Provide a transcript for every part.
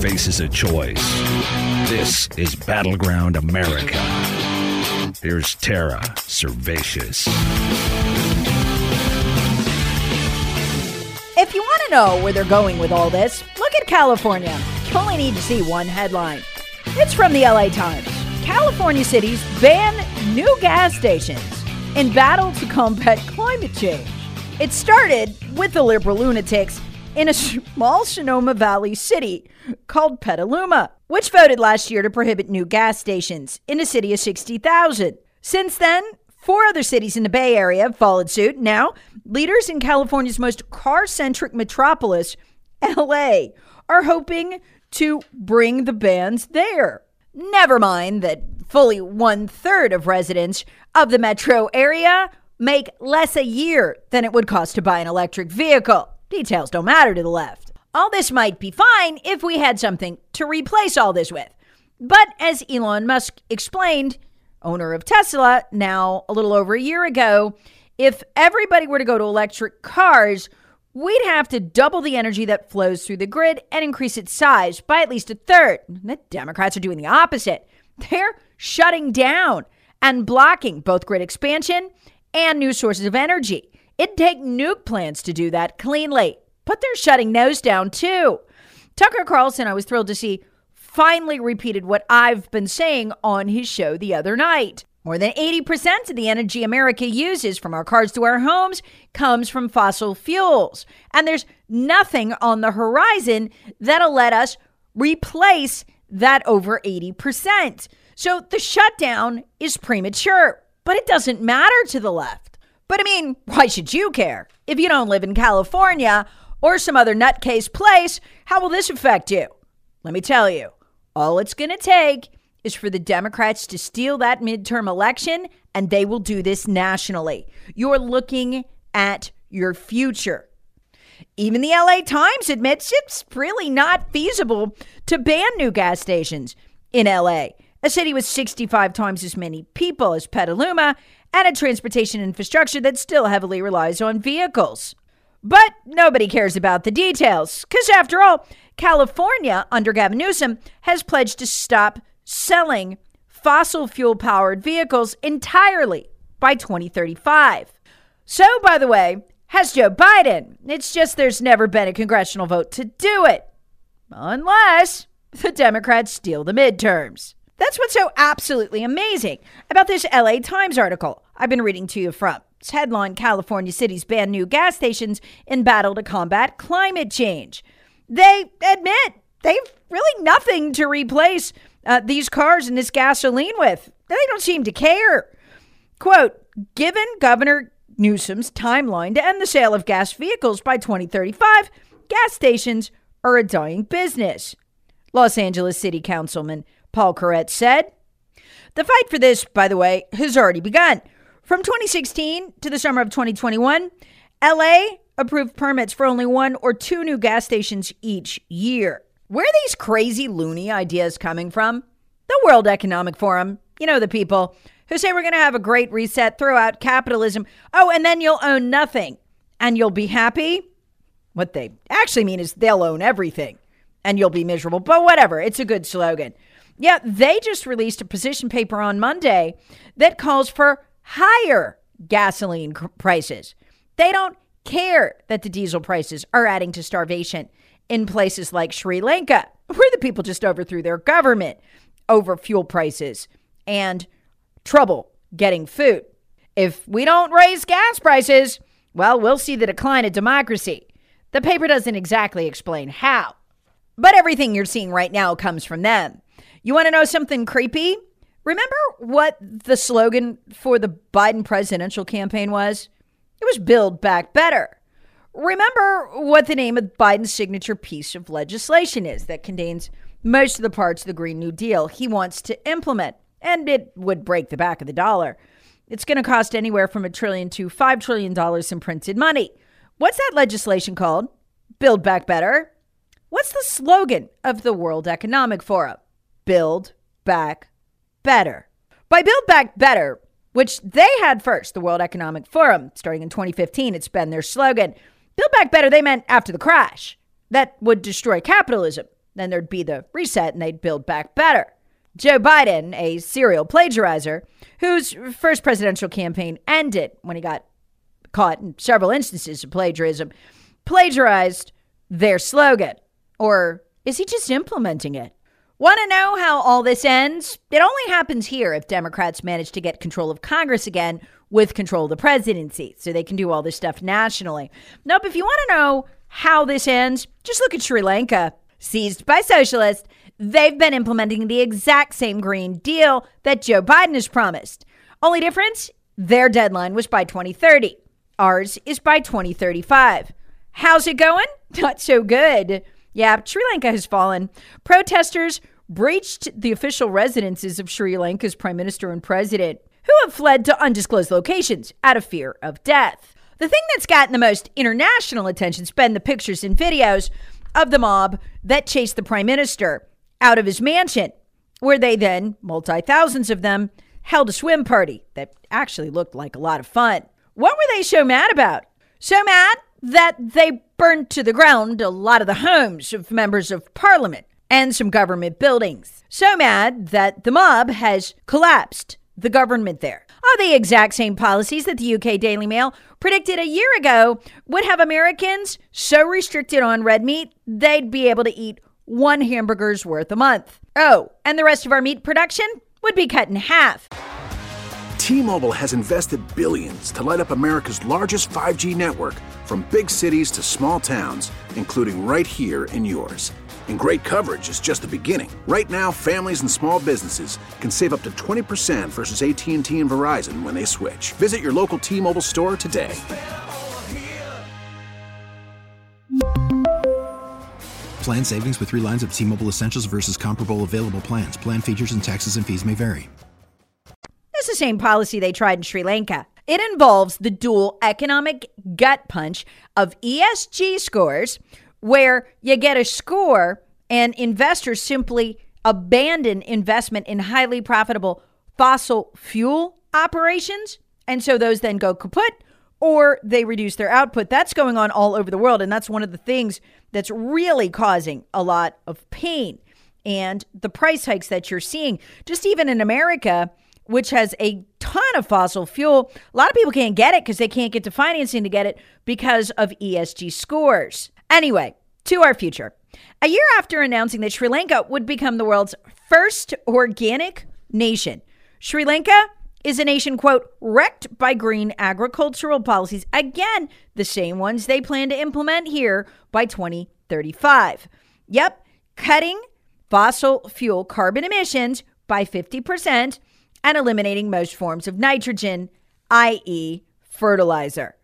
Faces a choice. This is Battleground America. Here's Tara Servatius. If you want to know where they're going with all this, look at California. You only need to see one headline. It's from the LA Times. California cities ban new gas stations in battle to combat climate change. It started with the liberal lunatics in a small Sonoma Valley city called Petaluma, which voted last year to prohibit new gas stations in a city of 60,000. Since then, four other cities in the Bay Area have followed suit. Now, leaders in California's most car centric metropolis, LA, are hoping to bring the bans there. Never mind that fully one third of residents of the metro area make less a year than it would cost to buy an electric vehicle. Details don't matter to the left. All this might be fine if we had something to replace all this with. But as Elon Musk explained, owner of Tesla, now a little over a year ago, if everybody were to go to electric cars, we'd have to double the energy that flows through the grid and increase its size by at least a third. The Democrats are doing the opposite. They're shutting down and blocking both grid expansion and new sources of energy. It'd take nuke plants to do that cleanly, but they're shutting those down too. Tucker Carlson, I was thrilled to see, finally repeated what I've been saying on his show the other night. More than 80% of the energy America uses from our cars to our homes comes from fossil fuels. And there's nothing on the horizon that'll let us replace that over 80%. So the shutdown is premature, but it doesn't matter to the left. But I mean, why should you care? If you don't live in California or some other nutcase place, how will this affect you? Let me tell you, all it's going to take is for the Democrats to steal that midterm election, and they will do this nationally. You're looking at your future. Even the LA Times admits it's really not feasible to ban new gas stations in LA, a city with 65 times as many people as Petaluma and a transportation infrastructure that still heavily relies on vehicles. But nobody cares about the details, because after all, California, under Gavin Newsom, has pledged to stop selling fossil fuel powered vehicles entirely by 2035. So, by the way, has Joe Biden. It's just there's never been a congressional vote to do it, unless the Democrats steal the midterms. That's what's so absolutely amazing about this LA Times article I've been reading to you from. It's headline California cities ban new gas stations in battle to combat climate change. They admit they've really nothing to replace uh, these cars and this gasoline with. They don't seem to care. Quote Given Governor Newsom's timeline to end the sale of gas vehicles by 2035, gas stations are a dying business. Los Angeles City Councilman Paul Koretz said. The fight for this, by the way, has already begun. From 2016 to the summer of 2021, LA approved permits for only one or two new gas stations each year. Where are these crazy loony ideas coming from? The World Economic Forum, you know, the people who say we're going to have a great reset, throw out capitalism. Oh, and then you'll own nothing and you'll be happy. What they actually mean is they'll own everything and you'll be miserable. But whatever, it's a good slogan. Yeah, they just released a position paper on Monday that calls for higher gasoline prices. They don't care that the diesel prices are adding to starvation in places like Sri Lanka, where the people just overthrew their government over fuel prices and trouble getting food. If we don't raise gas prices, well, we'll see the decline of democracy. The paper doesn't exactly explain how, but everything you're seeing right now comes from them. You want to know something creepy? Remember what the slogan for the Biden presidential campaign was? It was Build Back Better. Remember what the name of Biden's signature piece of legislation is that contains most of the parts of the Green New Deal he wants to implement, and it would break the back of the dollar. It's going to cost anywhere from a trillion to five trillion dollars in printed money. What's that legislation called? Build Back Better. What's the slogan of the World Economic Forum? Build Back Better. By Build Back Better, which they had first, the World Economic Forum, starting in 2015, it's been their slogan. Build Back Better, they meant after the crash. That would destroy capitalism. Then there'd be the reset and they'd build back better. Joe Biden, a serial plagiarizer, whose first presidential campaign ended when he got caught in several instances of plagiarism, plagiarized their slogan. Or is he just implementing it? Want to know how all this ends? It only happens here if Democrats manage to get control of Congress again with control of the presidency so they can do all this stuff nationally. Nope, if you want to know how this ends, just look at Sri Lanka. Seized by socialists, they've been implementing the exact same Green Deal that Joe Biden has promised. Only difference their deadline was by 2030. Ours is by 2035. How's it going? Not so good. Yeah, Sri Lanka has fallen. Protesters breached the official residences of Sri Lanka's prime minister and president, who have fled to undisclosed locations out of fear of death. The thing that's gotten the most international attention has been the pictures and videos of the mob that chased the prime minister out of his mansion, where they then, multi thousands of them, held a swim party that actually looked like a lot of fun. What were they so mad about? So mad that they burned to the ground a lot of the homes of members of parliament and some government buildings. So mad that the mob has collapsed the government there. Are the exact same policies that the UK Daily Mail predicted a year ago would have Americans so restricted on red meat they'd be able to eat one hamburger's worth a month. Oh, and the rest of our meat production would be cut in half. T-Mobile has invested billions to light up America's largest 5G network from big cities to small towns, including right here in yours. And great coverage is just the beginning. Right now, families and small businesses can save up to 20% versus AT&T and Verizon when they switch. Visit your local T-Mobile store today. Plan savings with 3 lines of T-Mobile Essentials versus comparable available plans. Plan features and taxes and fees may vary. It's the same policy they tried in Sri Lanka. It involves the dual economic gut punch of ESG scores where you get a score and investors simply abandon investment in highly profitable fossil fuel operations. And so those then go kaput or they reduce their output. That's going on all over the world. And that's one of the things that's really causing a lot of pain and the price hikes that you're seeing. Just even in America, which has a ton of fossil fuel, a lot of people can't get it because they can't get the financing to get it because of ESG scores. Anyway, to our future. A year after announcing that Sri Lanka would become the world's first organic nation, Sri Lanka is a nation, quote, wrecked by green agricultural policies. Again, the same ones they plan to implement here by 2035. Yep, cutting fossil fuel carbon emissions by 50% and eliminating most forms of nitrogen, i.e., fertilizer.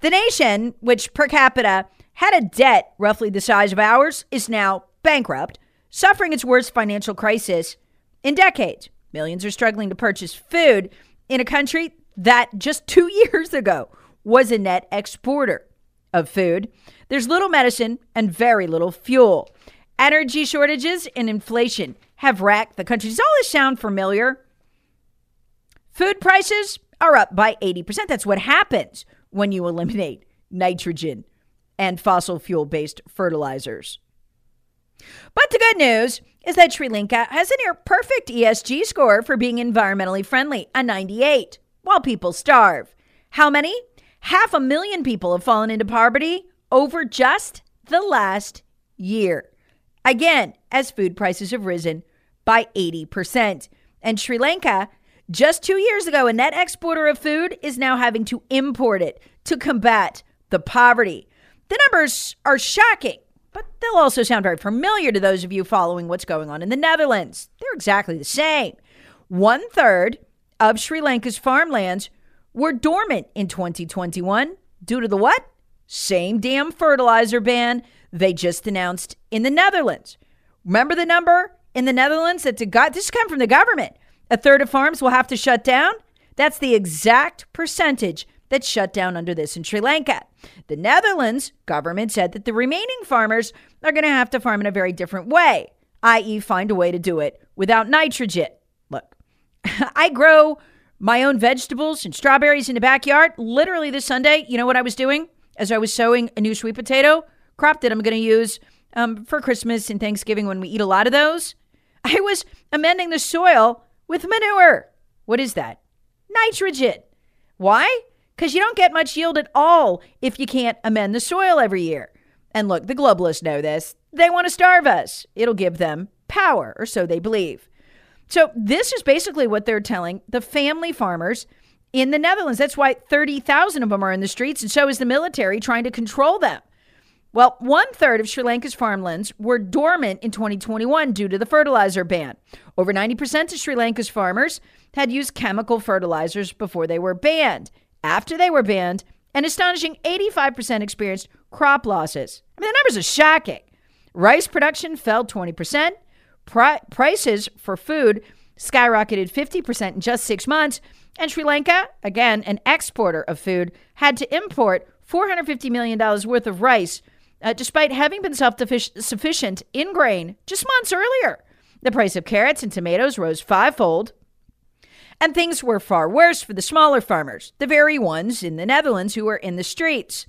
The nation, which per capita had a debt roughly the size of ours, is now bankrupt, suffering its worst financial crisis in decades. Millions are struggling to purchase food in a country that just two years ago was a net exporter of food. There's little medicine and very little fuel. Energy shortages and inflation have racked the country. Does all this sound familiar? Food prices are up by 80%. That's what happens when you eliminate nitrogen and fossil fuel based fertilizers. But the good news is that Sri Lanka has a near perfect ESG score for being environmentally friendly, a 98, while people starve. How many? Half a million people have fallen into poverty over just the last year. Again, as food prices have risen by 80%. And Sri Lanka, just two years ago, a net exporter of food, is now having to import it to combat the poverty. The numbers are shocking, but they'll also sound very familiar to those of you following what's going on in the Netherlands. They're exactly the same. One third of Sri Lanka's farmlands were dormant in 2021 due to the what? Same damn fertilizer ban they just announced in the Netherlands. Remember the number in the Netherlands that got this come from the government. A third of farms will have to shut down. That's the exact percentage that shut down under this in Sri Lanka. The Netherlands government said that the remaining farmers are going to have to farm in a very different way, i.e., find a way to do it without nitrogen. Look, I grow my own vegetables and strawberries in the backyard. Literally this Sunday, you know what I was doing as I was sowing a new sweet potato crop that I'm going to use um, for Christmas and Thanksgiving when we eat a lot of those? I was amending the soil with manure. What is that? Nitrogen. Why? Because you don't get much yield at all if you can't amend the soil every year. And look, the globalists know this. They want to starve us. It'll give them power, or so they believe. So, this is basically what they're telling the family farmers in the Netherlands. That's why 30,000 of them are in the streets, and so is the military trying to control them. Well, one third of Sri Lanka's farmlands were dormant in 2021 due to the fertilizer ban. Over 90% of Sri Lanka's farmers had used chemical fertilizers before they were banned. After they were banned, an astonishing 85% experienced crop losses. I mean, the numbers are shocking. Rice production fell 20%. Pri- prices for food skyrocketed 50% in just six months. And Sri Lanka, again, an exporter of food, had to import $450 million worth of rice uh, despite having been self sufficient in grain just months earlier. The price of carrots and tomatoes rose fivefold. And things were far worse for the smaller farmers, the very ones in the Netherlands who were in the streets.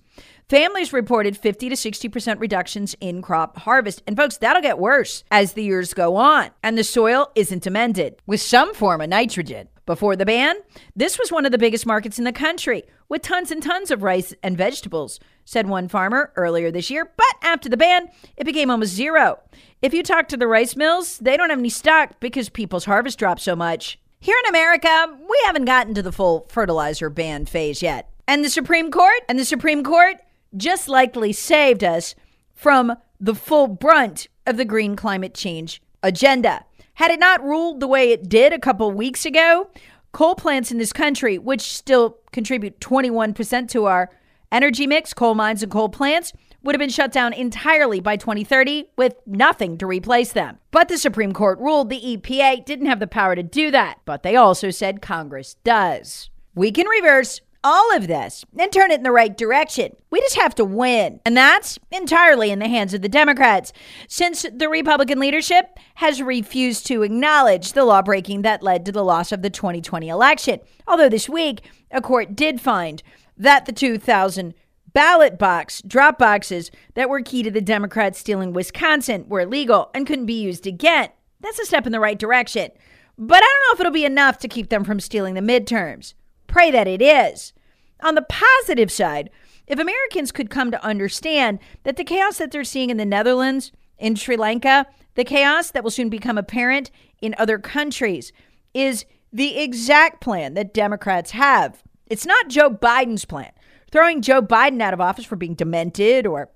Families reported 50 to 60% reductions in crop harvest. And folks, that'll get worse as the years go on and the soil isn't amended with some form of nitrogen. Before the ban, this was one of the biggest markets in the country with tons and tons of rice and vegetables, said one farmer earlier this year. But after the ban, it became almost zero. If you talk to the rice mills, they don't have any stock because people's harvest dropped so much. Here in America, we haven't gotten to the full fertilizer ban phase yet. And the Supreme Court, and the Supreme Court just likely saved us from the full brunt of the green climate change agenda. Had it not ruled the way it did a couple weeks ago, coal plants in this country, which still contribute 21% to our energy mix, coal mines and coal plants, would have been shut down entirely by 2030 with nothing to replace them. But the Supreme Court ruled the EPA didn't have the power to do that, but they also said Congress does. We can reverse all of this and turn it in the right direction. We just have to win. And that's entirely in the hands of the Democrats, since the Republican leadership has refused to acknowledge the lawbreaking that led to the loss of the 2020 election. Although this week, a court did find that the 2000 ballot box drop boxes that were key to the Democrats stealing Wisconsin were illegal and couldn't be used again. That's a step in the right direction. But I don't know if it'll be enough to keep them from stealing the midterms. Pray that it is. On the positive side, if Americans could come to understand that the chaos that they're seeing in the Netherlands, in Sri Lanka, the chaos that will soon become apparent in other countries, is the exact plan that Democrats have. It's not Joe Biden's plan. Throwing Joe Biden out of office for being demented or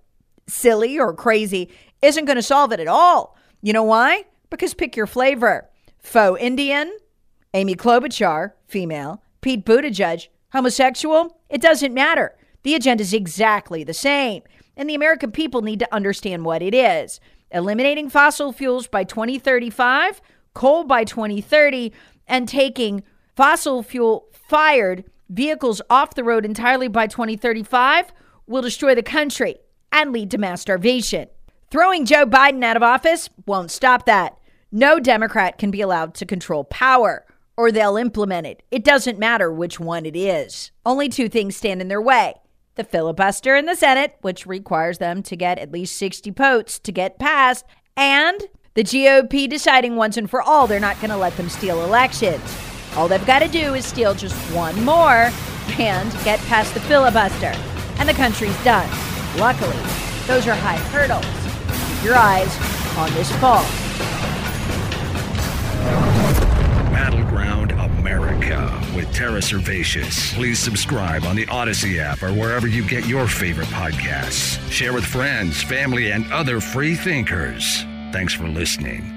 silly or crazy isn't going to solve it at all. You know why? Because pick your flavor. Faux Indian, Amy Klobuchar, female, Pete Buttigieg, homosexual, it doesn't matter. The agenda is exactly the same. And the American people need to understand what it is eliminating fossil fuels by 2035, coal by 2030, and taking fossil fuel fired vehicles off the road entirely by 2035 will destroy the country and lead to mass starvation. Throwing Joe Biden out of office won't stop that. No Democrat can be allowed to control power or they'll implement it. It doesn't matter which one it is. Only two things stand in their way the filibuster in the Senate, which requires them to get at least 60 votes to get passed, and the GOP deciding once and for all they're not going to let them steal elections. All they've got to do is steal just one more, and get past the filibuster. And the country's done. Luckily, those are high hurdles. Keep your eyes on this fall. Battleground America with Tara Servatius. Please subscribe on the Audacy app or wherever you get your favorite podcasts. Share with friends, family, and other free thinkers. Thanks for listening.